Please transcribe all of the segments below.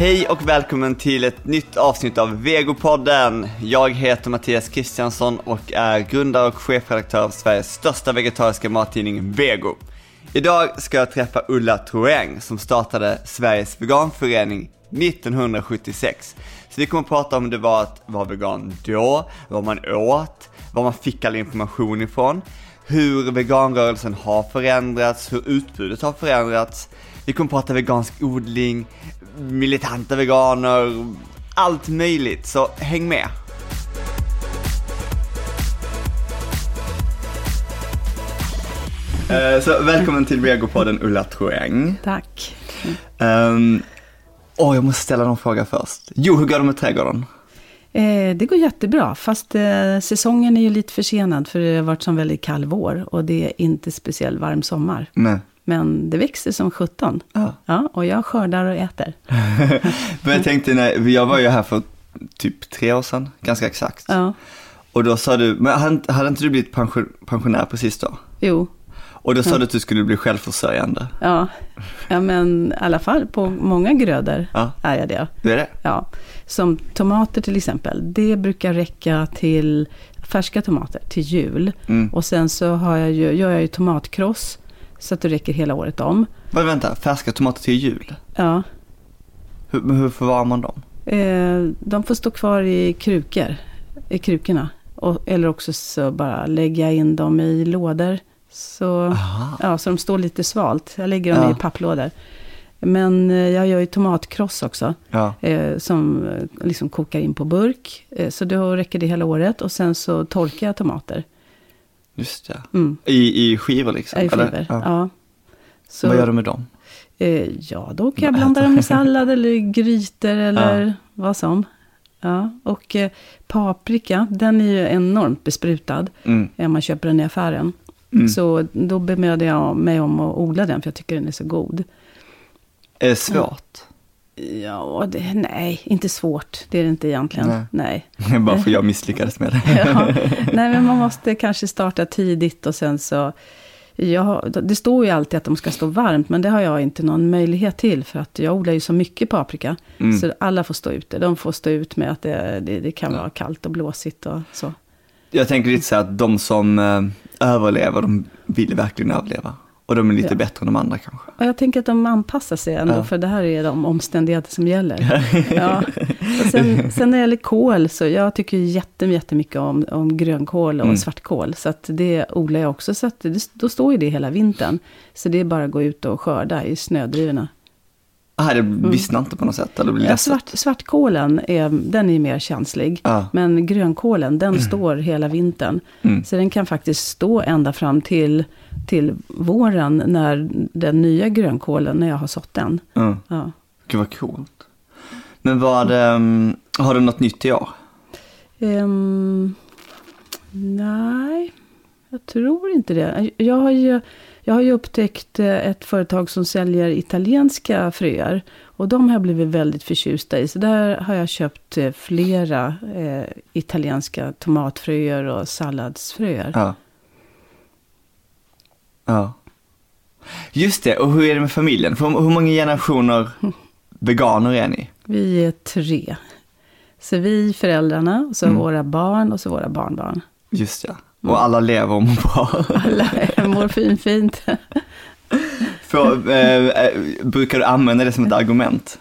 Hej och välkommen till ett nytt avsnitt av Vegopodden. Jag heter Mattias Kristiansson och är grundare och chefredaktör av Sveriges största vegetariska mattidning Vego. Idag ska jag träffa Ulla Troeng som startade Sveriges veganförening 1976. Så vi kommer att prata om hur det var att vara vegan då, vad man åt, var man fick all information ifrån, hur veganrörelsen har förändrats, hur utbudet har förändrats. Vi kommer att prata vegansk odling, militanta veganer, allt möjligt. Så häng med! Eh, Så välkommen till Vegopodden Ulla Troeng. Tack. Um, Åh, jag måste ställa någon fråga först. Jo, hur går det med trädgården? Eh, det går jättebra, fast eh, säsongen är ju lite försenad för det har varit som väldigt kall vår och det är inte speciellt varm sommar. Nej. Men det växer som 17. Ja. Ja, och jag skördar och äter. Men jag tänkte, när, jag var ju här för typ tre år sedan, ganska exakt. Ja, Och då sa du, men hade, hade inte du blivit pension, pensionär precis då? jo, Och då sa du att du skulle bli självförsörjande. ja. ja, men i alla fall på många grödor Ja, är jag det. det är det? Ja, som tomater till exempel. Det brukar räcka till färska tomater till jul. Mm. Och sen så har jag ju, gör jag ju tomatkross så att det räcker hela året om. Men vänta, färska tomater till jul? Ja, Hur, hur förvarar man dem? Eh, de får stå kvar i krukor, i krukorna. Och, eller också så bara lägga in dem i lådor. Så, Aha. ja, så de står lite svalt. Jag lägger dem Ja. i papplådor. Men eh, jag gör ju tomatkross också. Ja, Eh, som eh, liksom kokar in på burk. Eh, så då räcker det hela året. Och sen så torkar jag tomater. Just det. Mm, I, i skivor liksom? I skivor. Ja. Ja. Så, Vad gör du med dem? Eh, ja, då kan jag blanda dem i sallad eller grytor eller vad som. Ja, och eh, paprika, den är ju enormt besprutad Mm. när man köper den i affären. Mm. Så då bemödar jag mig om att odla den, för jag tycker den är så god. Är det svårt? Ja, det, nej, inte svårt. Det är det inte egentligen. Nej. Nej. Bara för jag misslyckades med det. Ja, nej, men man måste kanske starta tidigt och sen så... Jag, det står ju alltid att de ska stå varmt, men det har jag inte någon möjlighet till. För att jag odlar ju så mycket paprika. Mm. Så alla får stå ute. De får stå ut med att det, det, det kan vara kallt och blåsigt och så. Jag tänker lite så att de som eh, överlever, de vill verkligen överleva. Och de är lite Ja. bättre än de andra kanske. Och jag tänker att de anpassar sig ändå, Ja. för det här är de omständigheter som gäller. Ja. Och sen, sen när det gäller kål, så jag tycker jätte- jättemycket om, om grönkål och Mm. svartkål. Så att det odlar jag också, så att det, då står ju det hela vintern. Så det är bara att gå ut och skörda i snödrivorna. Ah, det vissnar inte på något sätt? Eller blir Ja, svart, svartkålen är, den är mer känslig. Ja. Men grönkålen, den står hela vintern. Mm. Så den kan faktiskt stå ända fram till, till våren när den nya grönkålen, när jag har sått den. Mm. Ja. Gud vad coolt. Men vad, um, har du något nytt i år? Ehm, nej, jag tror inte det. Jag har ju, jag har ju upptäckt eh, ett företag som säljer italienska fröer. Och de har jag blivit väldigt förtjusta i. Så där har jag köpt eh, flera eh, italienska tomatfröer och salladsfröer. Ja. Ja. Just det, och hur är det med familjen? Hur många generationer veganer är ni? Vi är tre. Så vi, föräldrarna, och så Mm. våra barn och så våra barnbarn. Just ja. Och alla lever och mår bra. Alla mår fin, fint. För, eh, eh, brukar du använda det som ett argument?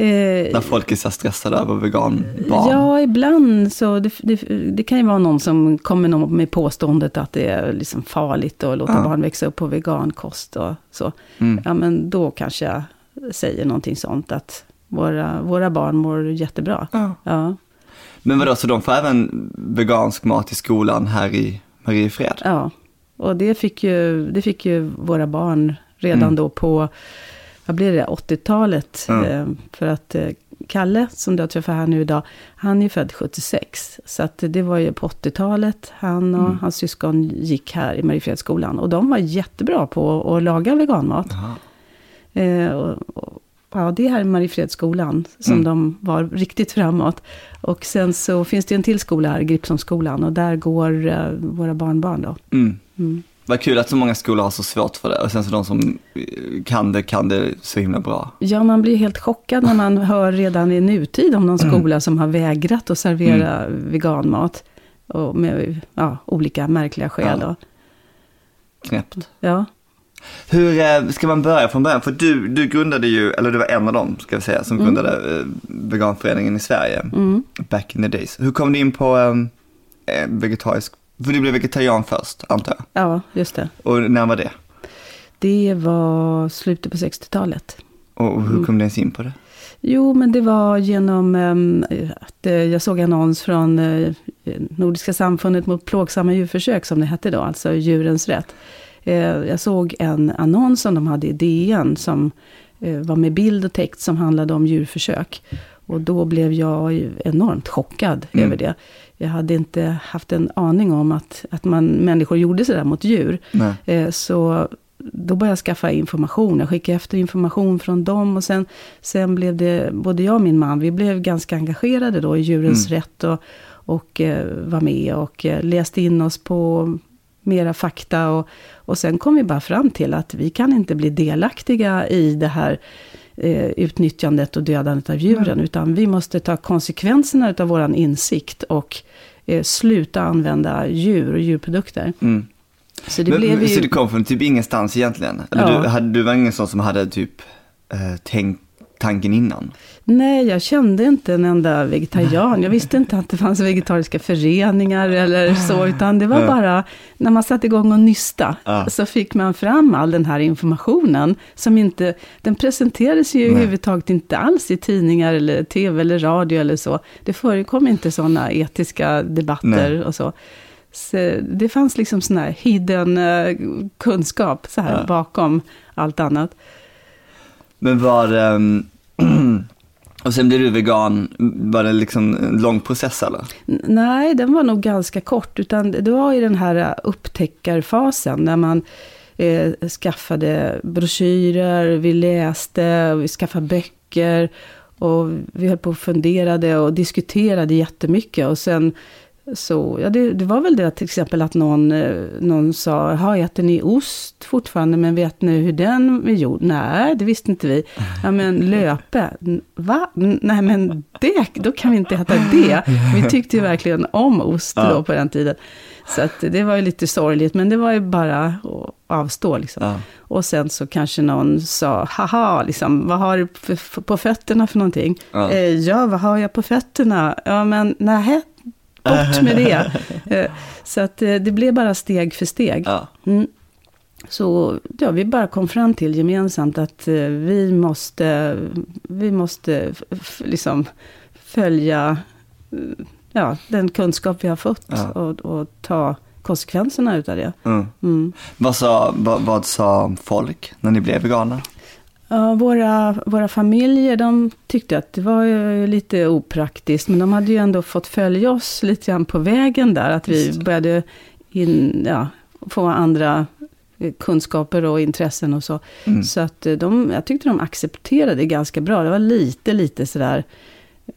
Eh, När folk är så stressade över veganbarn? Ja, ibland så. Det, det, det kan ju vara någon som kommer med påståendet att det är liksom farligt att låta Ja. barn växa upp på vegankost och så. Mm. Ja, men då kanske jag säger någonting sånt att våra, våra barn mår jättebra. Ja. Ja, Men vadå, så de får även vegansk mat i skolan här i Mariefred? ja. Och det fick ju, det fick ju våra barn redan Mm. då på, vad blir det, 80-talet. Ja. Eh, för att eh, Kalle, som du har träffat här nu idag, han är född 76. Så att det var ju på 80-talet. Han och Mm. hans syskon gick här i Mariefredsskolan. Och de var jättebra på att laga veganmat. Eh, och, och, ja, det är här i Mariefredsskolan som Mm. de var riktigt framåt. Och sen så finns det en till skola här, Gripsholmsskolan. Och där går eh, våra barnbarn då. Mm. Mm. Vad kul att så många skolor har så svårt för det och sen så de som eh, kan det, kan det så himla bra. Ja, man blir helt chockad när man hör redan i nutid om någon skola som har vägrat att servera veganmat. Och med ja, olika märkliga skäl. Ja. Knäppt. Ja. Hur eh, ska man börja från början? För du, du grundade ju, eller du var en av dem ska vi säga, som grundade eh, veganföreningen i Sverige. Mm. Back in the days. Hur kom du in på eh, vegetarisk, för du blev vegetarian först antar jag. ja, just det. Och när var det? Det var slutet på 60-talet. Och hur kom du ens in på det? Jo, men det var genom ehm, att eh, jag såg annons från eh, Nordiska samfundet mot plågsamma djurförsök, som det hette då, alltså Djurens Rätt. Eh, jag såg en annons som de hade i DN, som var med bild och text, som handlade om djurförsök. Och då blev jag enormt chockad Mm. över det. Jag hade inte haft en aning om att, att man, människor gjorde sådär mot djur. Eh, Så då började jag skaffa information. Jag skickade efter information från dem. Och sen, sen blev det, både jag och min man, vi blev ganska engagerade då i djurens Mm. rätt. Och, och eh, var med och eh, läste in oss på mera fakta. Och, och sen kom vi bara fram till att vi kan inte bli delaktiga i det här eh, utnyttjandet och dödandet av djuren. Utan vi måste ta konsekvenserna av våran insikt och eh, sluta använda djur och djurprodukter. Mm. Så det Men, blev men, ju... Så det kom från typ ingenstans egentligen? Eller Ja. du, hade, du var ingen sån som hade typ eh, tänkt tanken innan? Nej, jag kände inte en enda vegetarian. Jag visste inte att det fanns vegetariska föreningar eller så, utan det var bara när man satte igång och nysta, Ja. så fick man fram all den här informationen, som inte, den presenterades ju Nej. överhuvudtaget inte alls i tidningar eller tv eller radio eller så. Det förekom inte sådana etiska debatter Nej. och så. Så det fanns liksom sån här hidden eh, kunskap så här Ja. bakom allt annat. Men var um, och sen blev du vegan, var det liksom en lång process eller? Nej, den var nog ganska kort. Utan det var i den här eh, upptäckarfasen. När man eh, skaffade broschyrer, vi läste, vi skaffade böcker. Och vi höll på och funderade och diskuterade jättemycket. Och sen så, ja det, det var väl det till exempel att någon, eh, någon sa, har äter ni ost fortfarande, men vet ni hur den är gjord? Nej, det visste inte vi. Ja men löpe, va? Nej men det, då kan vi inte äta det. Vi tyckte ju verkligen om ost Ja. då på den tiden. Så att det var ju lite sorgligt, men det var ju bara att avstå liksom. Ja. Och sen så kanske någon sa, haha, liksom, vad har du på, fötterna för någonting? Ja. Eh, ja, vad har jag på fötterna? Ja, men nej, bort med det. Eh, så att eh, det blev bara steg för steg. Ja. Mm. Så ja, vi bara kom fram till gemensamt att eh, vi måste, vi måste liksom följa ja, den kunskap vi har fått Ja. och, och ta konsekvenserna utav det. Mm. Mm. Vad, sa, vad, vad sa folk när ni blev veganer? Ja, våra, våra familjer de tyckte att det var lite opraktiskt, men de hade ju ändå fått följa oss lite grann på vägen där, att vi började in, ja, få andra eh, kunskaper och intressen och så. Mm. Så att eh, de, jag tyckte de accepterade det ganska bra. Det var lite, lite sådär,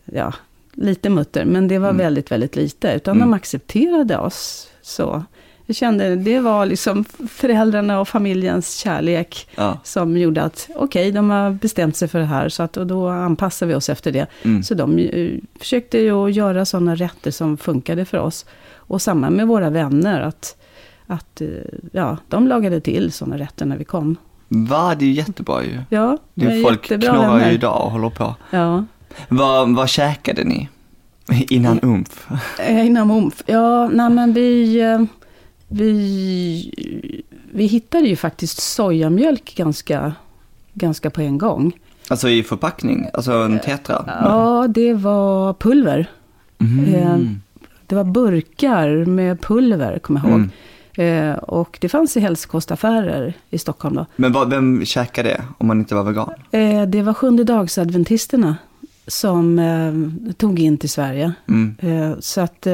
ja, lite mutter, men det var Mm. väldigt, väldigt lite. Utan Mm. de accepterade oss så. Jag kände, det var liksom föräldrarna och familjens kärlek Ja. som gjorde att, okej, de har bestämt sig för det här, så att, och då anpassar vi oss efter det. Mm. Så de eh, försökte ju göra sådana rätter som funkade för oss. Och samma med våra vänner, att, att eh, ja, de lagade till sådana rätter när vi kom. Va, det är ju jättebra ju. Ja, Det är folk knorrar vänner. ju idag och håller på. Ja, Vad, vad käkade ni? Innan umf? Eh, inom OMF. Ja, nej men vi, vi, vi hittade ju faktiskt sojamjölk ganska, ganska på en gång. Alltså i förpackning? Alltså en tetra? Ja, det var pulver. Mm. Eh, Det var burkar med pulver, kommer jag ihåg. Mm. Eh, och det fanns i hälsokostaffärer i Stockholm då. Men vad, vem käkade det om man inte var vegan? Eh, det var sjundedagsadventisterna som eh, tog in till Sverige. Mm. Så att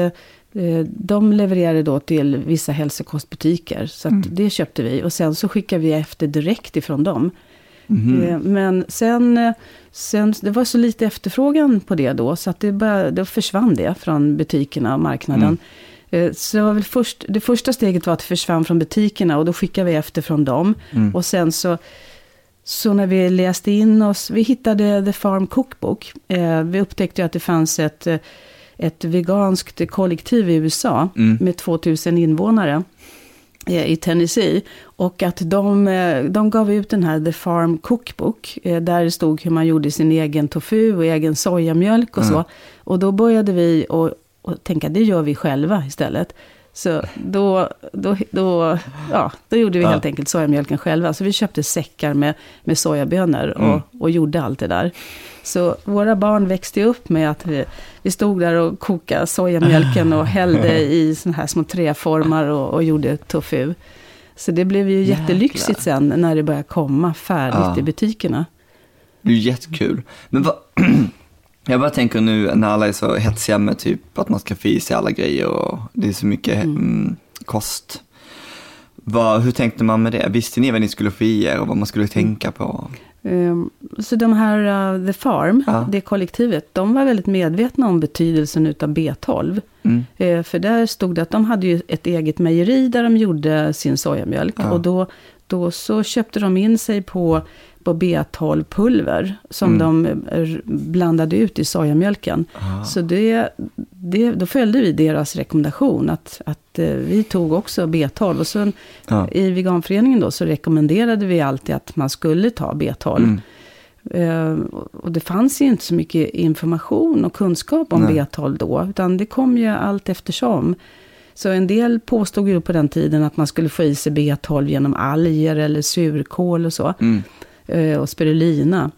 de levererade då till vissa hälsokostbutiker. Så Mm. det köpte vi. Och sen så skickade vi efter direkt ifrån dem. Eh, men sen, eh, sen, det var så lite efterfrågan på det då. Så att det bara, då försvann det från butikerna och marknaden. Eh, Så det, var väl först, det första steget var att det försvann från butikerna och då skickade vi efter från dem. Mm. Och sen så, så när vi läste in oss, vi hittade The Farm Cookbook. Eh, vi upptäckte att det fanns ett, eh, ett veganskt kollektiv i USA Mm. med 2000 invånare eh, i Tennessee. Och att de, eh, de gav ut den här The Farm Cookbook. eh, Där det stod hur man gjorde sin egen tofu och egen sojamjölk och Mm. så. Och då började vi och tänka, det gör vi själva istället. Så då, då, då, ja, då gjorde vi Ja. helt enkelt sojamjölken själva. Så vi köpte säckar med, med sojabönor och, Mm. och gjorde allt det där. Så våra barn växte upp med att vi, vi stod där och kokade sojamjölken och hällde i såna här små träformar och, och gjorde tofu. Så det blev ju jättelyxigt sen när det började komma färdigt Ja. i butikerna. Det är jättekul. Men vad, jag bara tänker nu när alla är så hetsiga med typ att man ska få i sig alla grejer och det är så mycket mm, kost. Vad, hur tänkte man med det? Visste ni vad ni skulle få i er och vad man skulle tänka på? Ehm, Så de här uh, The Farm, Ja. det kollektivet, de var väldigt medvetna om betydelsen utav B12. Mm. Eh, För där stod det att de hade ju ett eget mejeri där de gjorde sin sojamjölk. Ja. Och då, då så köpte de in sig på B12-pulver som Mm. de eh, blandade ut i sojamjölken. Ah. Så det, det, då följde vi deras rekommendation att, att eh, vi tog också B12. Och sen Ja. i veganföreningen då så rekommenderade vi alltid att man skulle ta B12. Mm. Eh, och det fanns ju inte så mycket information och kunskap om Nej. B12 då, utan det kom ju allt eftersom. Så en del påstod ju på den tiden att man skulle få i sig B12 genom alger eller surkål och så, Mm. Eh, och spirulina.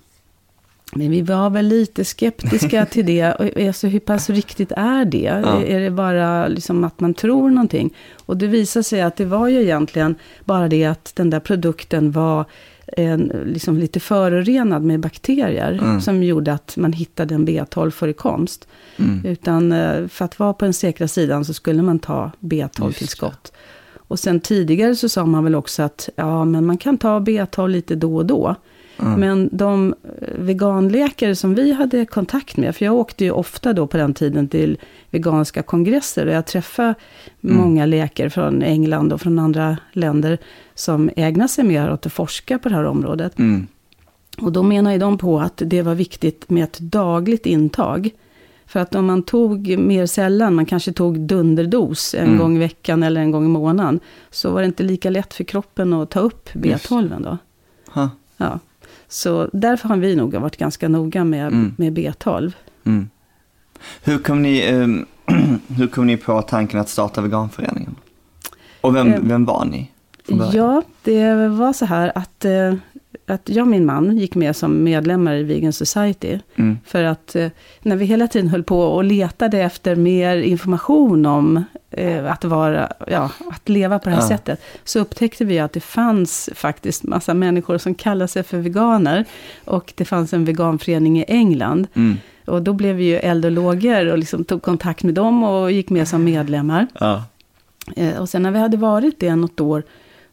Men vi var väl lite skeptiska till det. Och, Alltså, hur pass riktigt är det? Ja. Är det bara liksom att man tror någonting? Och det visade sig att det var ju egentligen bara det att den där produkten var en, liksom lite förorenad med bakterier. Mm. Som gjorde att man hittade en B12-förekomst. Mm. Utan eh, för att vara på den säkra sidan så skulle man ta B12-tillskott. Och sen tidigare så sa man väl också att ja, men man kan ta B12 lite då och då. Mm. Men de eh, veganläkare som vi hade kontakt med, för jag åkte ju ofta då på den tiden till veganska kongresser och jag träffade Mm. många läkare från England och från andra länder som ägnar sig mer åt att forska på det här området. Mm. Och då menar ju de på att det var viktigt med ett dagligt intag. För att om man tog mer sällan, man kanske tog dunderdos en Mm. gång i veckan eller en gång i månaden, så var det inte lika lätt för kroppen att ta upp B12 då. Ja. Så därför har vi nog varit ganska noga med, Mm. med B12. Mm. Hur kom ni, ehm, hur kom ni på tanken att starta veganföreningen? Och vem, Eh, vem var ni? Ja, det var så här att, eh, att jag och min man gick med som medlemmar i Vegan Society. Mm. För att eh, när vi hela tiden höll på och letade efter mer information om eh, att, vara, ja, att leva på det här Ja. sättet, så upptäckte vi att det fanns faktiskt massa människor som kallar sig för veganer. Och det fanns en veganförening i England. Mm. Och då blev vi ju eld och lågor och liksom tog kontakt med dem och gick med som medlemmar. Ja. Eh, och sen när vi hade varit det något år,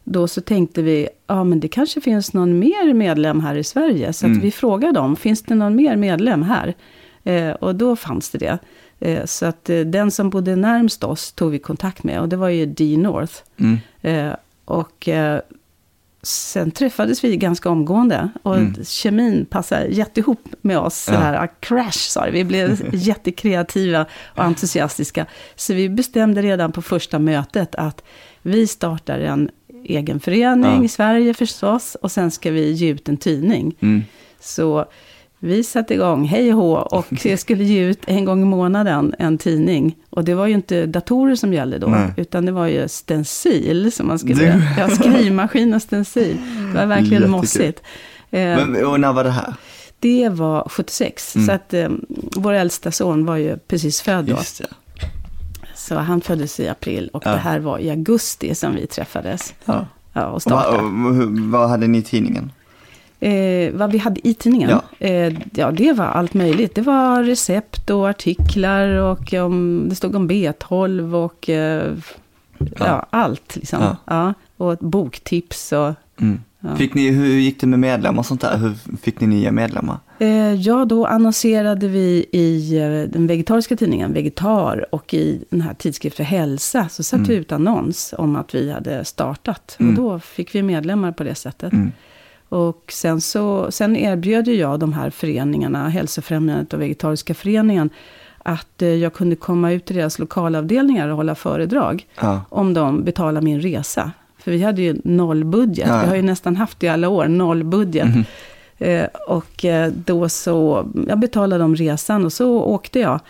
då så tänkte vi, ja men det kanske finns någon mer medlem här i Sverige. Så Mm. vi frågade dem, finns det någon mer medlem här? Eh, och då fanns det det. Eh, så att eh, den som bodde närmst oss tog vi kontakt med och det var ju D North. Mm. Eh, och eh, sen träffades vi ganska omgående. Och Mm. kemin passade jättehop med oss. Ja. Så här, crash sa det. Vi blev jättekreativa och entusiastiska. Så vi bestämde redan på första mötet att vi startar en egen förening Ja. i Sverige förstås. Och sen ska vi ge ut en tidning. Mm. Så vi satte igång, hej och hå, och skulle ge ut en gång i månaden en tidning. Och det var ju inte datorer som gällde då, Nej. utan det var ju stencil som man skulle... Du- Ja, skrivmaskin och stencil. Det var verkligen Jättekul. mossigt. Eh, Men, och när var det här? det var 76, Mm. så att eh, vår äldsta son var ju precis född då. Så han föddes i april och Ja. det här var i augusti som vi träffades. Ja. Ja, och Och startade. vad, och vad hade ni i tidningen? Eh, vad vi hade i tidningen? Ja. Eh, ja, det var allt möjligt. Det var recept och artiklar och om, det stod om B12 och eh, ja. Allt. Liksom. Ja. Och boktips och Mm. Ja. Fick ni, hur gick det med medlemmar och sånt där? Hur fick ni nya medlemmar? Eh, ja, då annonserade vi i eh, den vegetariska tidningen Vegetar och i den här tidskriften Hälsa. Så satte vi ut annons om att vi hade startat. Mm. Och då fick vi medlemmar på det sättet. Mm. Och sen, så, sen erbjöd jag de här föreningarna, Hälsofrämjandet och Vegetariska föreningen, att eh, jag kunde komma ut till deras lokalavdelningar och hålla föredrag. Ja. Om de betalar min resa. För vi hade ju noll budget. Ja. Vi har ju nästan haft det i alla år, noll budget. Mhm. Eh, och eh, då så, jag betalade de resan och så åkte jag.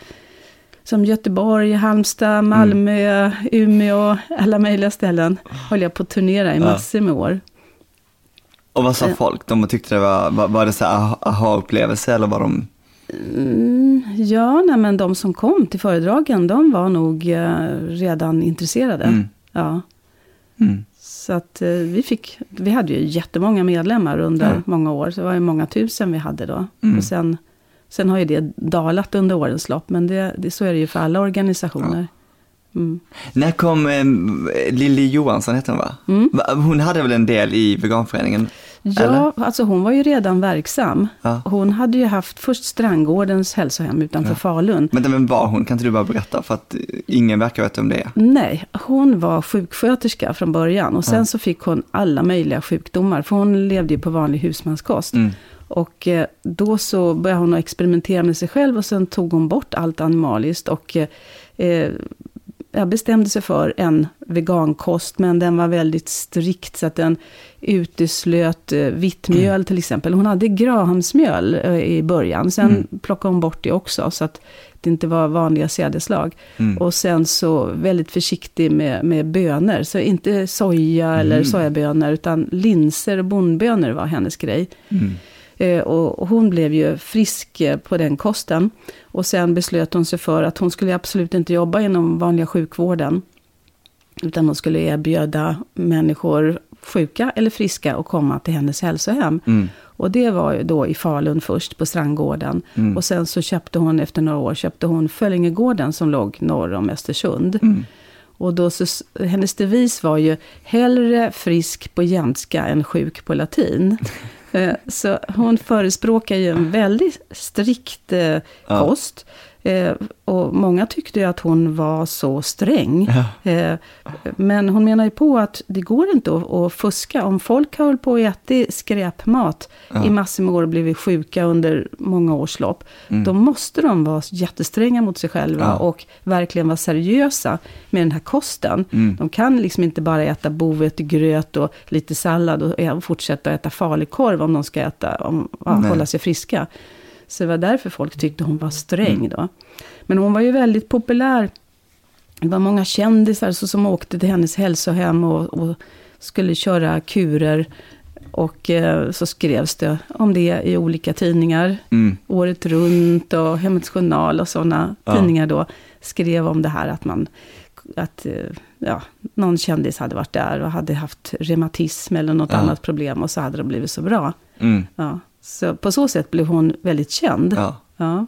Som Göteborg, Halmstad, Malmö, Umeå, alla möjliga ställen. Höll jag på att turnera i massor med år. Och vad sa Eh. folk? De tyckte det var, var, var det så aha-upplevelse eller var de? Mm, ja, nej, men de som kom till föredragen, de var nog eh, redan intresserade. Mm. Ja. Mm. Så att eh, vi fick, vi hade ju jättemånga medlemmar under Ja. många år. Så det var ju många tusen vi hade då. Mm. Och sen, sen har ju det dalat under årens lopp. Men det, det, så är det ju för alla organisationer. Mm. När kom eh, Lilly Johansson, hette hon? Mm. Va? Hon hade väl en del i veganföreningen? Ja, Eller? alltså hon var ju redan verksam. Ja. Hon hade ju haft först Strandgårdens hälsohem utanför Ja. Falun. Men vem var hon? Kan inte du bara berätta? För att eh, ingen verkar veta om det är. Nej, hon var sjuksköterska från början. Och sen Ja. så fick hon alla möjliga sjukdomar. För hon levde ju på vanlig husmanskost. Mm. Och eh, då så började hon experimentera med sig själv och sen tog hon bort allt animaliskt och eh, eh, jag bestämde sig för en vegankost, men den var väldigt strikt så att den uteslöt eh, vitt mjöl till exempel. Hon hade grahamsmjöl eh, i början, sen Mm. plockade hon bort det också så att det inte var vanliga sädeslag. Mm. Och sen så väldigt försiktig med, med bönor, så inte soja eller Mm. sojabönor, utan linser och bondbönor var hennes grej. Eh, Och och hon blev ju frisk eh, på den kosten. Och sen beslöt hon sig för att hon skulle absolut inte jobba inom vanliga sjukvården. Utan hon skulle erbjuda människor, sjuka eller friska, att komma till hennes hälsohem. Mm. Och det var ju då i Falun först, på Strandgården. Mm. Och sen så köpte hon, efter några år, köpte hon Föllingegården som låg norr om Östersund. Mm. Och då så, hennes devis var ju hellre frisk på jämtska än sjuk på latin. Eh, så hon förespråkar ju en väldigt strikt eh, Ja. Eh, och många tyckte ju att hon var så sträng. Ja. Eh, men hon menar ju på att det går inte att, att fuska. Om folk har hållit på och ätit skräpmat Ja. i massor med år och blivit sjuka under många års lopp. Mm. Då måste de vara jättestränga mot sig själva Ja. och verkligen vara seriösa med den här kosten. Mm. De kan liksom inte bara äta bovetegröt och lite sallad och fortsätta äta falukorv om de ska äta, om, hålla sig friska. Så det var därför folk tyckte hon var sträng Mm. då. Men hon var ju väldigt populär. Det var många kändisar så, som åkte till hennes hälsohem och, och skulle köra kurer. Och eh, så skrevs det om det i olika tidningar. Mm. Året runt och Hemmets Journal och sådana Ja. tidningar då skrev om det här att man att eh, ja, någon kändis hade varit där och hade haft reumatism eller något Ja. annat problem och så hade det blivit så bra. Mm. Ja. Så på så sätt blev hon väldigt känd. Ja. Ja.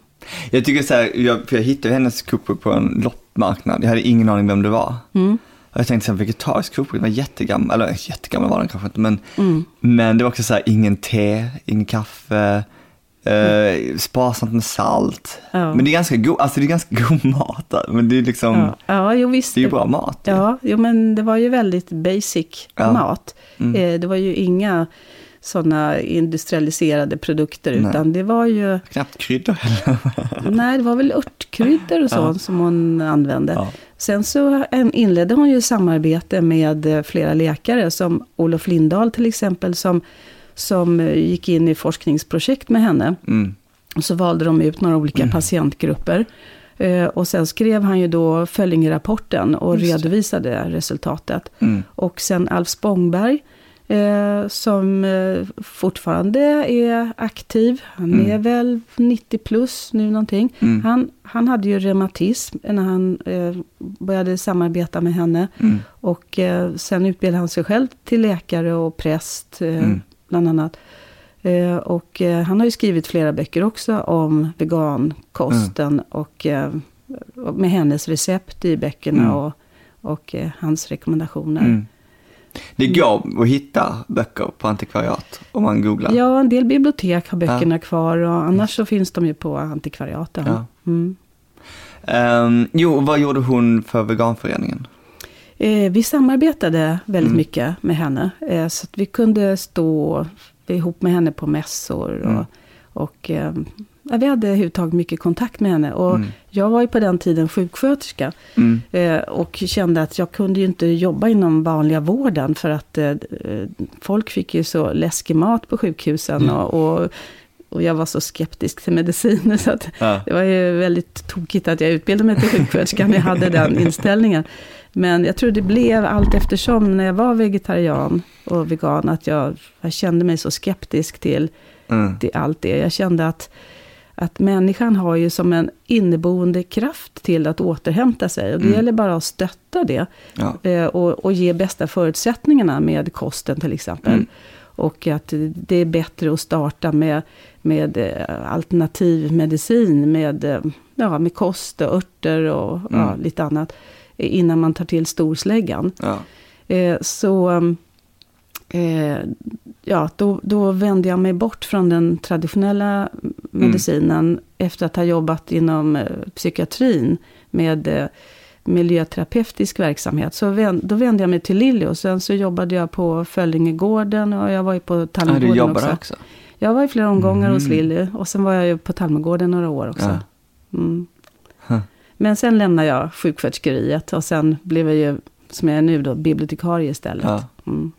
Jag tycker så här, jag, för jag hittade hennes kokbok på en loppmarknad. Jag hade ingen aning vem det var. Mm. Och jag tänkte så här, vegetarisk kokbok, den var jättegammal, eller jättegammal var den kanske inte, men, Mm. men det var också så här, ingen te, ingen kaffe, eh, sparsamt med salt. Ja. Men det är ganska god, alltså det är ganska god mat men det är liksom, Ja. ja, jo visst. det är ju bra mat. Ja, jo, men det var ju väldigt basic Ja. mat. Mm. Eh, det var ju inga sådana industrialiserade produkter, Nej. utan det var ju, Knappt kryddor heller. nej, det var väl örtkryddor och så Ja. som hon använde. Ja. Sen så inledde hon ju samarbete med eh, flera läkare, som Olof Lindahl till exempel, som, som eh, gick in i forskningsprojekt med henne. Mm. Och så valde de ut några olika patientgrupper. Eh, och sen skrev han ju då Föllingerapporten och Just redovisade resultatet. Mm. Och sen Alf Spångberg, eh, som eh, fortfarande är aktiv. Han Mm. är väl 90 plus nu någonting. Mm. Han, han hade ju reumatism när han eh, började samarbeta med henne. Mm. Och sen utbildade han sig själv till läkare och präst, Mm. bland annat. Och han har ju skrivit flera böcker också om vegankosten och, eh, och med hennes recept i böckerna Mm. och, och hans rekommendationer. Mm. Det går att hitta böcker på antikvariat om man googlar. Ja, en del bibliotek har böckerna kvar och annars så finns de ju på antikvariaten. Ja. Mm. Ehm, jo, vad gjorde hon för veganföreningen? Eh, vi samarbetade väldigt Mm. mycket med henne. Eh, så att vi kunde stå ihop med henne på mässor. Och, Mm. och eh, ja, vi hade överhuvudtaget mycket kontakt med henne. Och Mm. jag var ju på den tiden sjuksköterska. Mm. Eh, och kände att jag kunde ju inte jobba inom vanliga vården. För att eh, folk fick ju så läskig mat på sjukhusen. Mm. Och, och, och jag var så skeptisk till mediciner. Så att Ja. det var ju väldigt tokigt att jag utbildade mig till sjuksköterska när jag hade den inställningen. Men jag tror det blev allt eftersom när jag var vegetarian och vegan att jag, jag kände mig så skeptisk till, Mm. till allt det. Jag kände att, att människan har ju som en inneboende kraft till att återhämta sig. Och det Mm. gäller bara att stötta det. Ja. Eh, och, och ge bästa förutsättningarna med kosten till exempel. Mm. Och att det är bättre att starta med, med eh, alternativ medicin, med, eh, ja, med kost och örter och ja, Mm. lite annat. Innan man tar till storsläggan. Ja. Så eh, ja, då, då vände jag mig bort från den traditionella medicinen. Efter att ha jobbat inom eh, psykiatrin med eh, miljöterapeutisk verksamhet. Så vänd, då vände jag mig till Lilly och sen så jobbade jag på Föllingegården och jag var ju på Ja, du Tallmogården jobbar också. också? Jag var i flera omgångar hos Mhm. Lilly och sen var jag ju på Tallmogården några år också. Ja. Mm. Huh. Men sen lämnade jag sjuksköterskeriet och sen blev jag ju, som jag är nu då, bibliotekarie istället. Ja. Mm.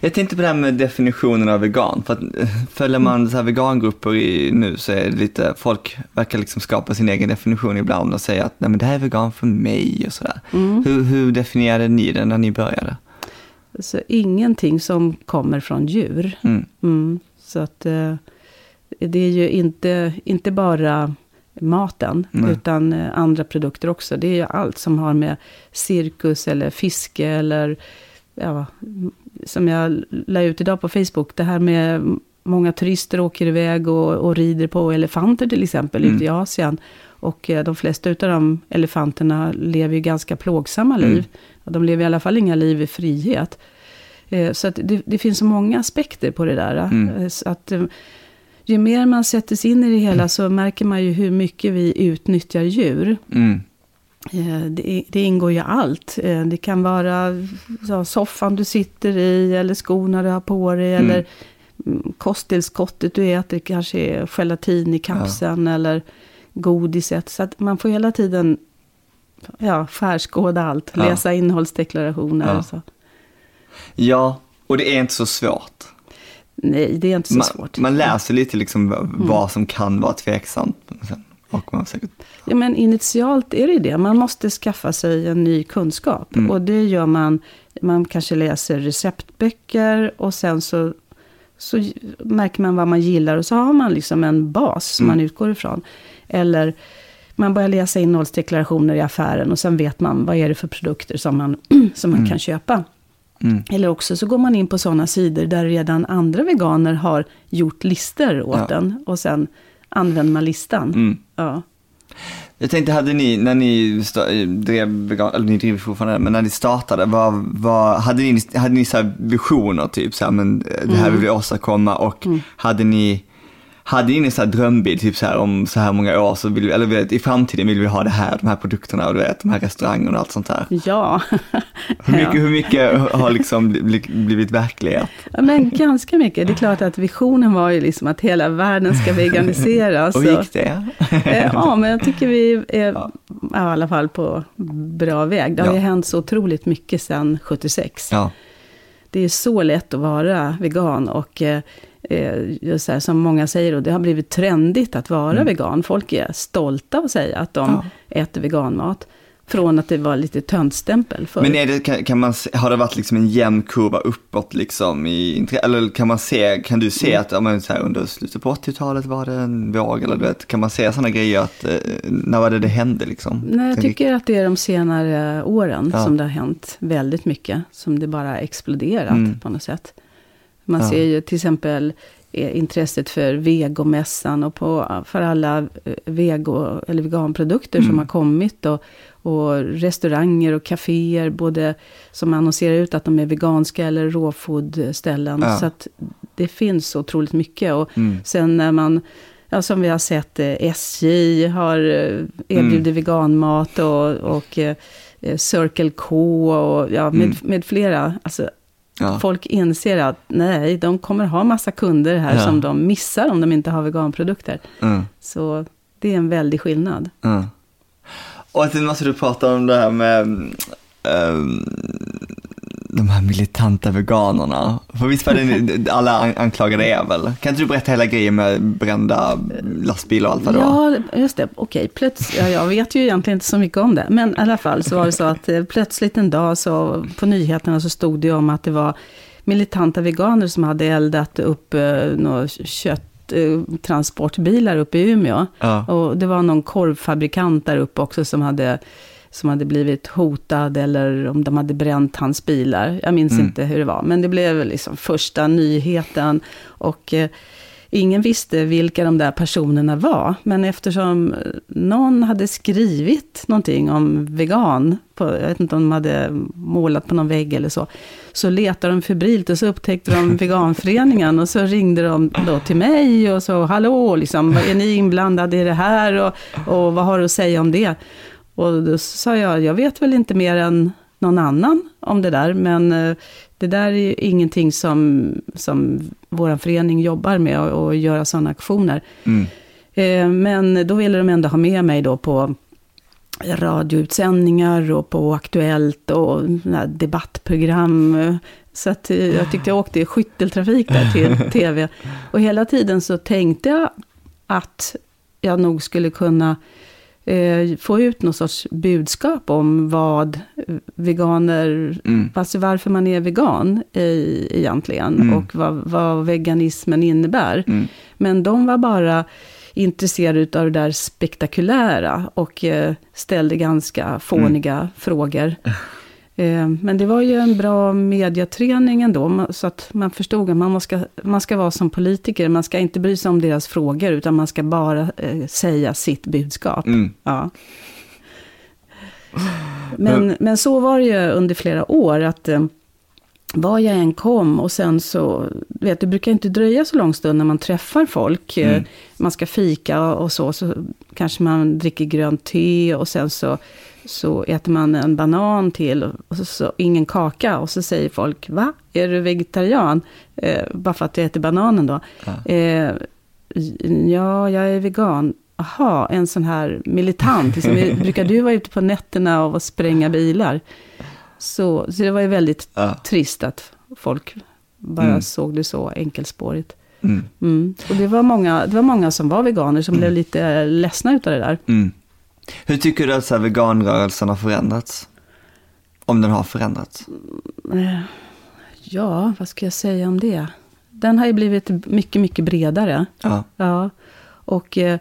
Jag tänkte på det här med definitionen av vegan. För att eh, följer man så här vegangrupper i, nu så är det lite, folk verkar liksom skapa sin egen definition ibland och säga att Nej, men det här är vegan för mig och sådär. Mm. Hur, hur definierade ni det när ni började? Så ingenting som kommer från djur. Mm. Mm. Så att eh, det är ju inte, inte bara maten, Nej. utan eh, andra produkter också. Det är ju allt som har med cirkus eller fiske eller, ja, som jag la ut idag på Facebook, det här med många turister åker iväg och, och rider på elefanter till exempel Mm. ute i Asien. Och eh, de flesta av de elefanterna lever ju ganska plågsamma Mm. liv. Och de lever i alla fall inga liv i frihet. Eh, Så det, det finns så många aspekter på det där. Mm. Eh, att ju mer man sätter sig in i det hela så märker man ju hur mycket vi utnyttjar djur. Mm. Eh, Det, det ingår ju allt. Eh, Det kan vara ja, soffan du sitter i eller skorna du har på dig. Mm. Eller mm, kosttillskottet du äter. kanske är gelatin i kapseln eller godiset. Så att man får hela tiden ja, skärskåda allt. Ja. Läsa innehållsdeklarationer. Ja. Och så. Ja, och det är inte så svårt. Nej, det är inte så Man, svårt. man läser lite liksom Mm. vad som kan vara tveksamt. Sen, man säkert, Ja, men initialt är det det. Man måste skaffa sig en ny kunskap. Mm. Och det gör man. Man kanske läser receptböcker och sen så, så märker man vad man gillar. Och så har man liksom en bas som Mm. man utgår ifrån. Eller man börjar läsa innehållsdeklarationer i affären och sen vet man vad är det för produkter som man, som man Mm. kan köpa. mm. Eller också så går man in på sådana sidor där redan andra veganer har gjort listor åt Ja. en. Och sen använder man listan. Mm. Ja. Jag tänkte, hade ni, när ni sta- drev eller ni driver fortfarande, men när ni startade, vad, vad, hade ni, hade ni så visioner typ, så här, men eh, det här vill vi åstadkomma och Mm. hade ni, hade ni en så här drömbild, typ så här om så här många år, så vill vi, eller vet, i framtiden vill vi ha det här, de här produkterna och du vet, de här restaurangerna och allt sånt där. Ja. Hur mycket, hur mycket har liksom bli- blivit verklighet? Ja, men ganska mycket. Det är klart att visionen var ju liksom att hela världen ska veganiseras. Och gick det? Eh, Ja, men jag tycker vi är Ja. i alla fall på bra väg. Det har Ja. ju hänt så otroligt mycket sedan 76. Ja, Det är så lätt att vara vegan och eh, just så här, som många säger, och det har blivit trendigt att vara Mm. vegan. Folk är stolta att säga att de Ja. äter veganmat. Från att det var lite töntstämpel förr. Men är det, kan, man, har det varit liksom en jämn kurva uppåt liksom i, eller kan man se, kan du se att ja, men så här, under slutet på 80-talet var det en våg eller du vet, kan man se sådana grejer att, eh, när var det det hände liksom? Nej, jag tycker att det är de senare åren Ja. som det har hänt väldigt mycket. Som det bara exploderat Mm. på något sätt. Man Ja. ser ju till exempel eh, intresset för vegomässan och på, för alla eh, vego eller veganprodukter som Mm. har kommit. Och, och restauranger och kaféer, både som annonserar ut att de är veganska eller råfoodställen. Ja. Så att det finns otroligt mycket. Och Mm. sen när man, ja, som vi har sett, eh, SJ har eh, erbjudit Mm. veganmat och, och eh, Circle K och ja, med, Mm. med flera. Alltså, Ja. Folk inser att nej, de kommer ha massa kunder här Ja. som de missar om de inte har veganprodukter. Mm. Så det är en väldig skillnad. Mm. Och sen måste du prata om det här med ehm, de här militanta veganerna. För visst var det alla an- anklagade är väl? Kan inte du berätta hela grejen med brända lastbilar och allt vad det var? Ja, just det. Okej, plötsligt, ja, jag vet ju egentligen inte så mycket om det. Men i alla fall så var det så att eh, plötsligt en dag så på nyheterna så stod det om att det var militanta veganer som hade eldat upp eh, några kötttransportbilar uppe i Umeå. Ja. Och det var någon korvfabrikant där uppe också som hade, som hade blivit hotad eller om de hade bränt hans bilar. Jag minns Mm. inte hur det var, men det blev liksom första nyheten. Och eh, ingen visste vilka de där personerna var. Men eftersom eh, någon hade skrivit någonting om vegan, på, jag vet inte om de hade målat på någon vägg eller så, så letade de febrilt och så upptäckte de veganföreningen och så ringde de då till mig och så, hallå, liksom, är ni inblandade i det här och, och vad har du att säga om det? Och då sa jag, jag vet väl inte mer än någon annan om det där, men eh, det där är ju ingenting som, som vår förening jobbar med, att göra sådana aktioner. Mm. Eh, Men då ville de ändå ha med mig då på radioutsändningar och på Aktuellt och debattprogram. Så att eh, jag tyckte jag åkte i skytteltrafik där till tv. Och hela tiden så tänkte jag att jag nog skulle kunna eh, få ut någon sorts budskap om vad veganer, Mm. alltså varför man är vegan i, egentligen. Mm. Och vad, vad veganismen innebär. Mm. Men de var bara intresserade av det där spektakulära och eh, ställde ganska fåniga frågor. Eh, men det var ju en bra mediaträning ändå, så att man förstod att man ska, man ska vara som politiker, man ska inte bry sig om deras frågor, utan man ska bara eh, säga sitt budskap. Mm. Ja. Men, men så var det ju under flera år, att eh, var jag än kom och sen så, du vet, det brukar inte dröja så lång stund när man träffar folk. Mm. Man ska fika och så, så kanske man dricker grönt te och sen så, så äter man en banan till och så, så ingen kaka. Och så säger folk, va? Är du vegetarian? Eh, bara för att du äter bananen då. Ja. Eh, ja, jag är vegan. Aha, en sån här militant. Liksom, brukar du vara ute på nätterna och spränga bilar? Så, så det var ju väldigt Ja. trist att folk bara Mm. såg det så enkelspårigt. Mm. Mm. Och det var, många, det var många som var veganer som Mm. blev lite ledsna utav det där. Hur tycker du att så här, veganrörelsen har förändrats? Om den har förändrats? Eh, Ja, vad ska jag säga om det? Den har ju blivit mycket, mycket bredare. Ja. Ja, och eh,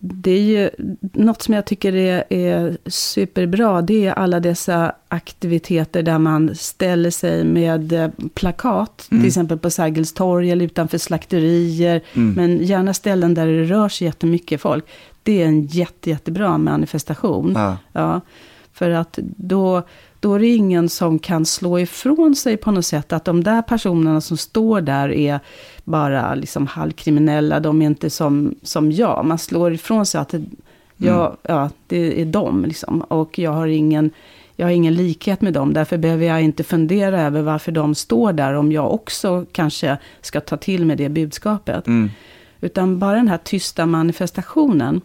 det är ju något som jag tycker är, är superbra. Det är alla dessa aktiviteter där man ställer sig med eh, plakat. Mm. Till exempel på Sergels torg eller utanför slakterier. Mm. Men gärna ställen där det rör sig jättemycket folk. Det är en jätte, jättebra manifestation. Ja. Ja, för att då, då är det ingen som kan slå ifrån sig på något sätt. Att de där personerna som står där är bara liksom halvkriminella. De är inte som, som jag. Man slår ifrån sig att det, jag, ja, det är de. Liksom. Och jag har, ingen, jag har ingen likhet med dem. Därför behöver jag inte fundera över varför de står där. Om jag också kanske ska ta till med det budskapet. Mm. Utan bara den här tysta manifestationen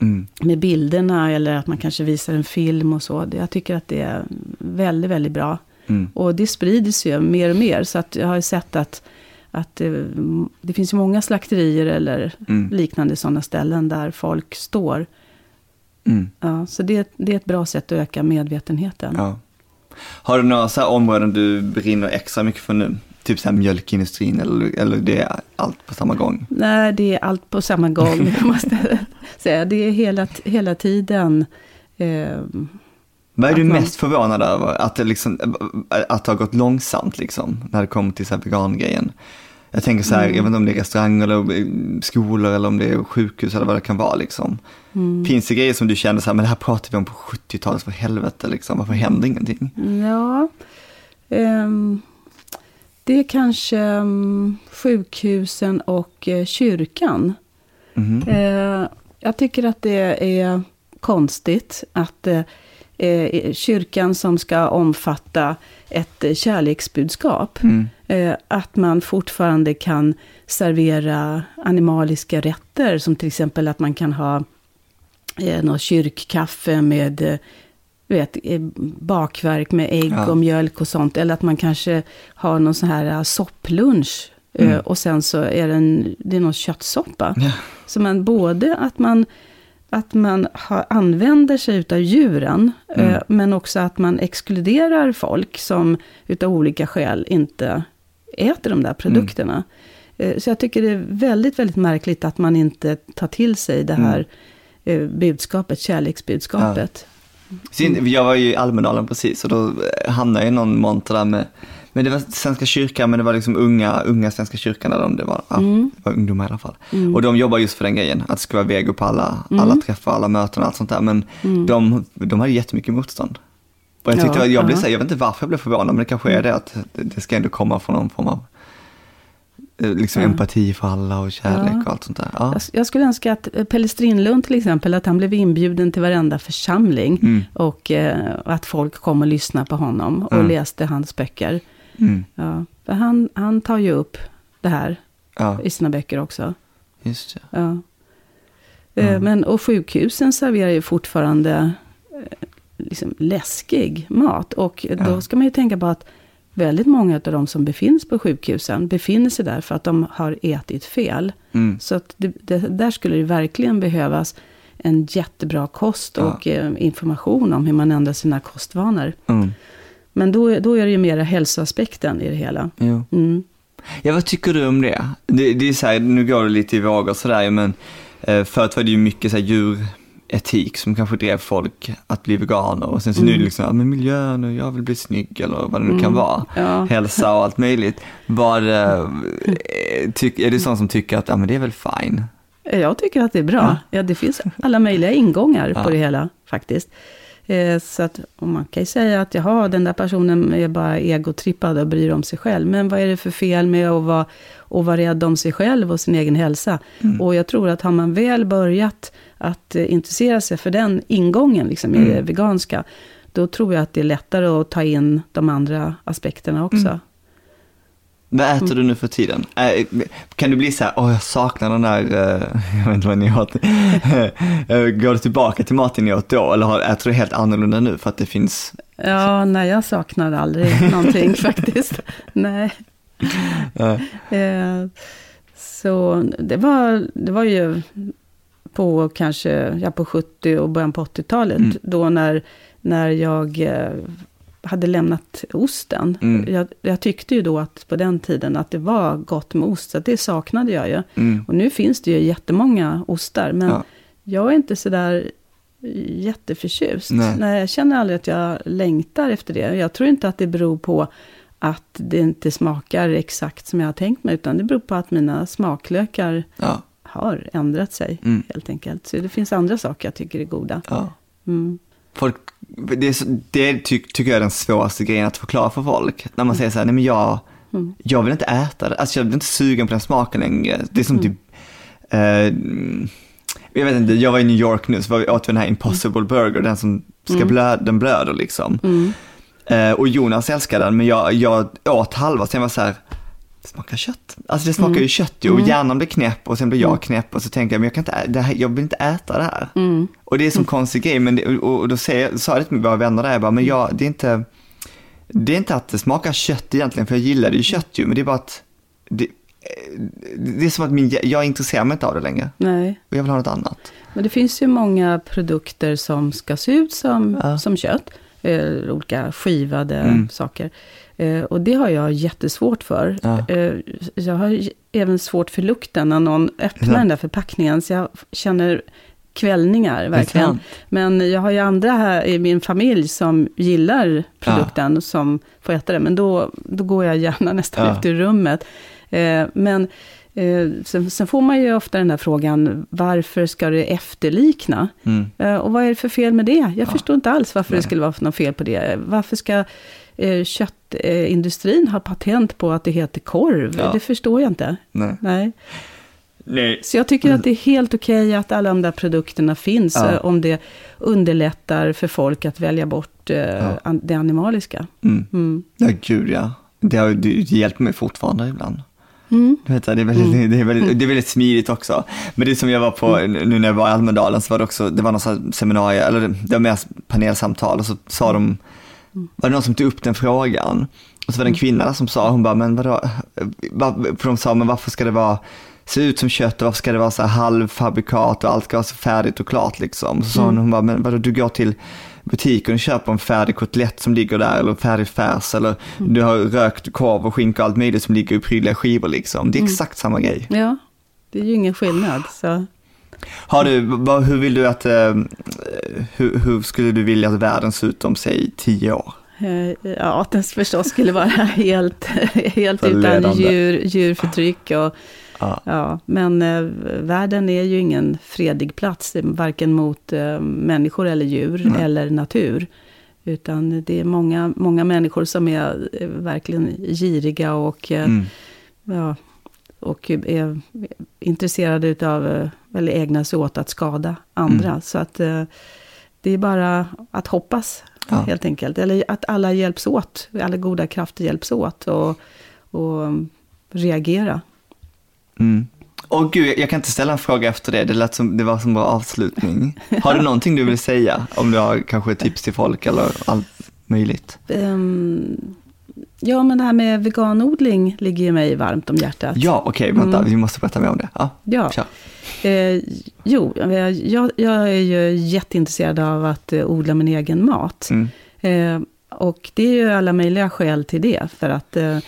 Mm. med bilderna eller att man kanske visar en film och så. Jag tycker att det är väldigt, väldigt bra. Mm. Och det sprider sig ju mer och mer. Så att jag har ju sett att, att det, det finns ju många slakterier eller Mm. liknande sådana ställen där folk står. Mm. Ja, så det, det är ett bra sätt att öka medvetenheten. Ja. Har du några så områden du brinner extra mycket för nu? Typ så här mjölkindustrin eller, eller det är allt på samma gång? Nej, det är allt på samma gång, måste jag säga. Det är hela, hela tiden. Eh, Vad är du mest förvånad över? Att det, liksom, att det har gått långsamt liksom, när det kommer till så här vegangrejen? Jag tänker så här, Mm. jag vet inte om det är restauranger eller skolor eller om det är sjukhus eller vad det kan vara liksom. Mm. Finns det grejer som du känner så här, men det här pratar vi om på 70-talet för helvete liksom, varför händer ingenting? Ja, ehm, det är kanske mm, sjukhusen och eh, kyrkan. Eh, jag tycker att det är konstigt att eh, eh, kyrkan som ska omfatta ett kärleksbudskap, Mm. eh, att man fortfarande kan servera animaliska rätter, som till exempel att man kan ha eh, något kyrkkaffe med eh, vet, eh, bakverk med ägg Ja. och mjölk och sånt. Eller att man kanske har någon sån här sopplunch. Eh, Mm. Och sen så är det, en, det är någon köttsoppa. Ja. Så man både att man, att man har, använder sig utav djuren, Mm. eh, men också att man exkluderar folk som utav olika skäl inte äter de där produkterna. Eh, Så jag tycker det är väldigt, väldigt märkligt att man inte tar till sig det här eh, budskapet, kärleksbudskapet. Sen, jag var ju i Almedalen precis och då hamnade jag i någon monter där med, men det var Svenska kyrkan, men det var liksom unga, unga Svenska kyrkan, eller om det var, ja, Mm. det var ungdomar i alla fall. Mm. Och de jobbar just för den grejen, att det ska vara vego på alla, Mm. alla träffar, alla möten och allt sånt där. Men Mm. de, de hade jättemycket motstånd. Och jag tyckte, Ja, jag, blev så här, jag vet inte varför jag blev förvånad, men det kanske är det att det, ska ändå komma från någon form av eh, liksom Ja. empati för alla och kärlek Ja. och allt sånt där. Ja. Jag, jag skulle önska att eh, Pelle Strindlund till exempel, att han blev inbjuden till varenda församling. Mm. Och eh, att folk kom och lyssnade på honom och Mm. läste hans böcker. Mm. Ja, för han, han tar ju upp det här Ja, i sina böcker också. just det. Ja. Eh, Mm. Men, och sjukhusen serverar ju fortfarande eh, liksom läskig mat. Och Ja. då ska man ju tänka på att väldigt många av de som befinner sig på sjukhusen befinner sig där för att de har ätit fel. Mm. Så att det, det, där skulle det verkligen behövas en jättebra kost Ja. och eh, information om hur man ändrar sina kostvanor. Mm. Men då, då är det ju mera hälsoaspekten i det hela. Mm. Ja, vad tycker du om det? Det, det är så här, nu går det lite i vågor sådär, men eh, förut var det ju mycket så här djuretik som kanske drev folk att bli veganer och sen så nu är det Mm. liksom, ja men miljön och jag vill bli snygg eller vad det nu kan Mm. vara. Ja. Hälsa och allt möjligt. Vad, eh, tyck, är du sån som tycker att, ja men det är väl fine? Jag tycker att det är bra. Ja. Ja. det finns alla möjliga ingångar Ja. på det hela faktiskt. Eh, så att man kan ju säga att jaha, den där personen är bara egotrippad och bryr om sig själv. Men vad är det för fel med att vara, att vara rädd om sig själv och sin egen hälsa? Mm. Och jag tror att har man väl börjat att eh, intressera sig för den ingången liksom, i Mm. det veganska, då tror jag att det är lättare att ta in de andra aspekterna också. Mm. Vad äter du nu för tiden? Eh, kan du bli så här, åh jag saknar den där, eh, jag vet inte vad ni åt. Eh, Går du tillbaka till maten ni åt då eller äter du helt annorlunda nu för att det finns? Ja, nej, jag saknar aldrig någonting faktiskt. Nej. Eh, så det var, det var ju på kanske ja, på 70 och början på 80-talet. Mm. Då när, när jag hade lämnat osten. Mm. Jag, jag tyckte ju då att på den tiden att det var gott med ost. Så det saknade jag ju. Mm. Och nu finns det ju jättemånga ostar. Men Ja. jag är inte sådär jätteförtjust. Nej. Nej. jag känner aldrig att jag längtar efter det. Jag tror inte att det beror på att det inte smakar exakt som jag har tänkt mig. Utan det beror på att mina smaklökar Ja, har ändrat sig Mm. helt enkelt. Så det finns andra saker jag tycker är goda. ja. Mm. Folk, det, det ty, tycker jag är den svåraste grejen att förklara för folk. När man säger så här, nej men jag, Mm. jag vill inte äta det, alltså jag blir inte sugen på den smaken längre. Det är som Mm. typ, eh, jag vet inte, jag var i New York nu så var vi åt vi den här Impossible Burger, den som ska Mm. blö, den blöder liksom. Mm. Eh, och Jonas älskar den, men jag, jag åt halva, sen var så här, det smakar kött. Alltså det smakar Mm. ju kött ju, och Mm. hjärnan blir knäpp och sen blir jag Mm. knäpp och så tänker jag, men jag kan inte, ä- det här, jag vill inte äta det här. Mm. Och det är som konstig grej, men det, och, och då säger, sa jag det till våra vänner där, jag bara, men jag, det är inte, det är inte att det smakar kött egentligen, för jag gillade ju kött ju, men det är bara att, det, eh, det är som att min, jag intresserar mig inte av det längre, Nej. och jag vill ha något annat. Men det finns ju många produkter som ska se ut som, Ja. som kött. Eh, olika skivade Mm. saker. Eh, och det har jag jättesvårt för. Ja. Eh, jag har även svårt för lukten när någon öppnar Ja. den där förpackningen. Så jag känner kvällningar, verkligen. Men jag har ju andra här i min familj som gillar produkten, som får äta det. Men då, då går jag gärna nästan Ja. ut ur rummet. Eh, men sen, sen får man ju ofta den här frågan, varför ska det efterlikna? Mm. Och vad är det för fel med det? Jag förstår inte alls varför Nej. det skulle vara något fel på det. Varför ska köttindustrin ha patent på att det heter korv? Ja. Det förstår jag inte. Nej. Nej. Nej. Så jag tycker att det är helt okej att alla de där produkterna finns, Ja. eh, om det underlättar för folk att välja bort eh, Ja. det animaliska. Mm. Mm. Ja, gud ja. Det har det hjälper mig fortfarande ibland. Mm. Du vet, det, är väldigt, Mm. det, är väldigt, det är väldigt smidigt också. Men det som jag var på, nu när jag var i Almedalen så var det också, det var här seminarium, eller det, det var mer panelsamtal och så sa de, var det någon som tog upp den frågan? Och så var det en kvinna där som sa, hon bara, men vadå, för de sa, men varför ska det vara, se ut som kött och varför ska det vara så här halvfabrikat och allt ska vara så färdigt och klart liksom. Så sa hon, hon bara, men vadå, du går till butiken och köper en färdig kotlett som ligger där eller färdig färs eller du har rökt korv och skinka och allt möjligt som ligger i prydliga skivor liksom. Det är exakt samma grej. Ja, det är ju ingen skillnad. Så. Har du, vad, hur vill du att, eh, hur, hur skulle du vilja att världen ser ut om, säg tio år? Eh, Ja, att den förstås skulle vara helt, helt utan djur, djurförtryck. Och, Ja. ja, men eh, världen är ju ingen fredig plats, varken mot människor eller djur Nej. eller natur. Utan det är många, många människor som är verkligen giriga och, Mm. ja, och är intresserade utav, eh, eller ägnar sig åt att skada andra. Mm. Så att eh, det är bara att hoppas Ja. helt enkelt. Eller att alla hjälps åt, alla goda krafter hjälps åt och, och um, reagera. Mm. Och gud, jag- kan inte ställa en fråga efter det, det, lät som, det var som bra avslutning. Har du någonting du vill säga? Om du har kanske tips till folk eller allt möjligt? Ehm, ja, men det här med veganodling ligger ju mig varmt om hjärtat. Ja, okej, vänta, Mm. vi måste berätta mer om det. Ja, Ja. kör. Eh, jo, jag, jag är ju jätteintresserad av att eh, odla min egen mat. Mm. Eh, och det är ju alla möjliga skäl till det. För att eh,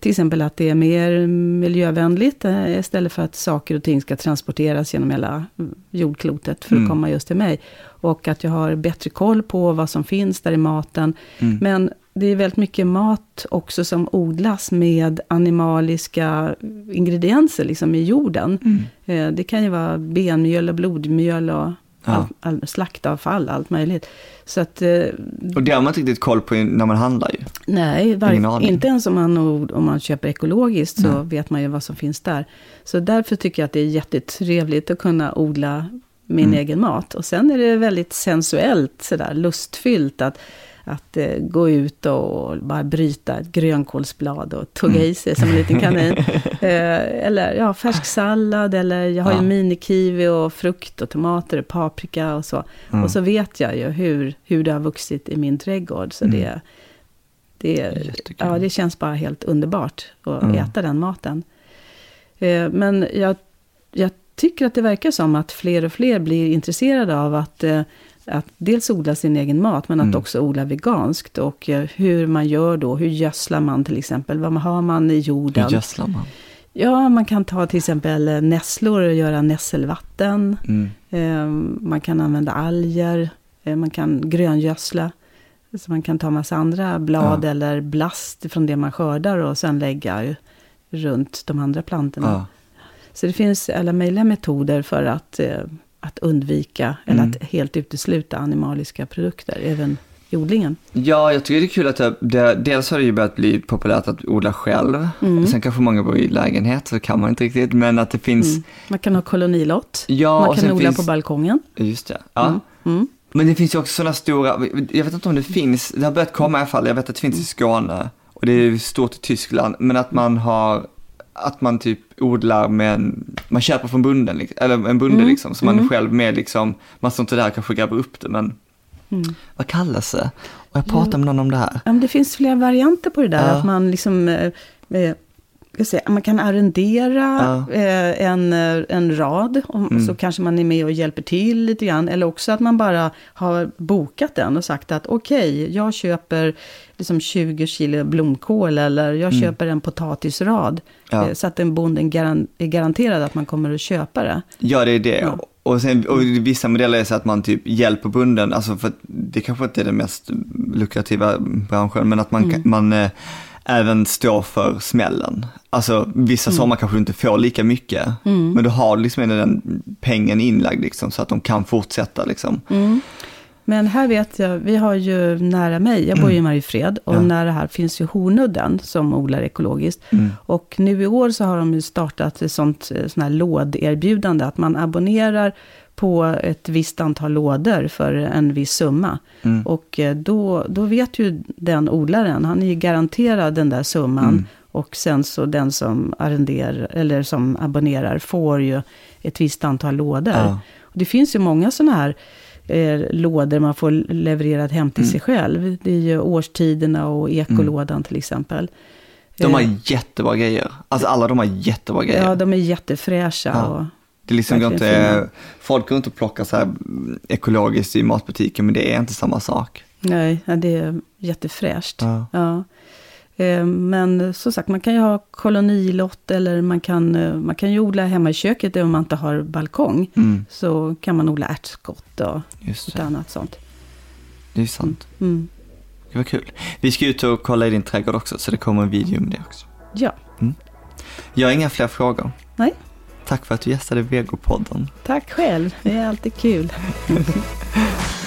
till exempel att det är mer miljövänligt eh, istället för att saker och ting ska transporteras genom hela jordklotet för att Mm. komma just till mig. Och att jag har bättre koll på vad som finns där i maten. Mm. Men det är väldigt mycket mat också som odlas med animaliska ingredienser liksom i jorden. Mm. Eh, Det kan ju vara benmjöl och blodmjöl och all, all, slaktavfall, allt möjligt. Så att, eh, Och det har man inte riktigt koll på när man handlar ju. nej, var, inte ens om man, om man köper ekologiskt så Nej. vet man ju vad som finns där. Så därför tycker jag att det är jättetrevligt att kunna odla min Mm. egen mat. Och sen är det väldigt sensuellt, sådär lustfyllt att, att eh, gå ut och bara bryta ett grönkålsblad och tugga Mm. i sig som en liten kanin. eh, eller ja, färsk sallad, eller jag har Ja. ju minikiwi och frukt och tomater och paprika och så. Mm. Och så vet jag ju hur, hur det har vuxit i min trädgård. Så Mm. det, det, Jättekul. ja, det känns bara helt underbart att Mm. äta den maten. Eh, men jag, jag tycker att det verkar som att fler och fler blir intresserade av att, eh, att dels odla sin egen mat, men att Mm. också odla veganskt. Och eh, hur man gör då, hur gödslar man till exempel, vad har man i jorden? Hur gödslar man? Ja, man kan ta till exempel eh, nässlor och göra nässelvatten. Mm. Eh, Man kan använda alger, eh, man kan gröngödsla. Så man kan ta massa andra blad Ja. eller blast från det man skördar och sen lägga runt de andra plantorna. Ja. Så det finns alla möjliga metoder för att, att undvika eller Mm. att helt utesluta animaliska produkter, även i odlingen. ja, jag tycker det är kul att det, det, dels har det ju börjat bli populärt att odla själv. Mm. Sen kanske många bor i lägenhet, så det kan man inte riktigt. Men att det finns, Mm. Man kan ha kolonilott, ja, man kan odla finns, på balkongen. just det. Ja. Mm. Mm. Men det finns ju också sådana stora, jag vet inte om det finns, det har börjat komma i alla fall, jag vet att det finns i Skåne och det är stort i Tyskland, men att man har, att man typ odlar med en, man köper från bunden, liksom, eller en bonde Mm, liksom, så man mm. själv med liksom, man står inte där kanske gräver upp det, men Mm. vad kallas det? Och jag pratade med någon om det här. Ja, men det finns flera varianter på det där. Ja. Att man liksom... Eh, eh, säga, man kan arrendera Ja. eh, en, eh, en rad. Och Mm. Så kanske man är med och hjälper till lite grann. Eller också att man bara har bokat den och sagt att okej, jag köper liksom 20 kilo blomkål. Eller jag Mm. köper en potatisrad. Ja. Eh, så att den bonden garan- är garanterad att man kommer att köpa det. Ja, det är det. Ja. Och, sen, och vissa modeller är så att man typ hjälper bunden, alltså för att det kanske inte är den mest lukrativa branschen, men att man, Mm. man även står för smällen. Alltså vissa Mm. sommar kanske du inte får lika mycket, Mm. men du har liksom ändå den pengen inlagd liksom, så att de kan fortsätta liksom. Mm. Men här vet jag, vi har ju nära mig, jag bor ju i Mariefred, och Ja. nära här finns ju Hornudden som odlar ekologiskt. Mm. Och nu i år så har de ju startat ett sånt eh, sån här låderbjudande, att man abonnerar på ett visst antal lådor för en viss summa. Mm. Och eh, då, då vet ju den odlaren, han är ju garanterad den där summan. Mm. Och sen så den som arrenderar, eller som abonnerar, får ju ett visst antal lådor. Ja. Och det finns ju många sådana här eh, lådor man får levererat hem till Mm. sig själv. Det är ju årstiderna och ekolådan till exempel. De har Eh, jättebra grejer. Alltså alla de har jättebra grejer. Ja, de är jättefräscha. Ja. Och, Det är liksom går inte, folk går inte och plockar så här mm, ekologiskt i matbutiken, men det är inte samma sak. nej, det är jättefräscht. Ja. Ja. Eh, Men som sagt, man kan ju ha kolonilott eller man kan, eh, man kan ju odla hemma i köket om man inte har balkong. Mm, Så kan man odla ärtskott och just ett annat sånt. det är sant. Mm. Det var kul. Vi ska ut och kolla i din trädgård också, så det kommer en video om det också. Ja, Jag har inga fler frågor. Nej. Tack för att du gästade Vegopodden. tack själv. Det är alltid kul.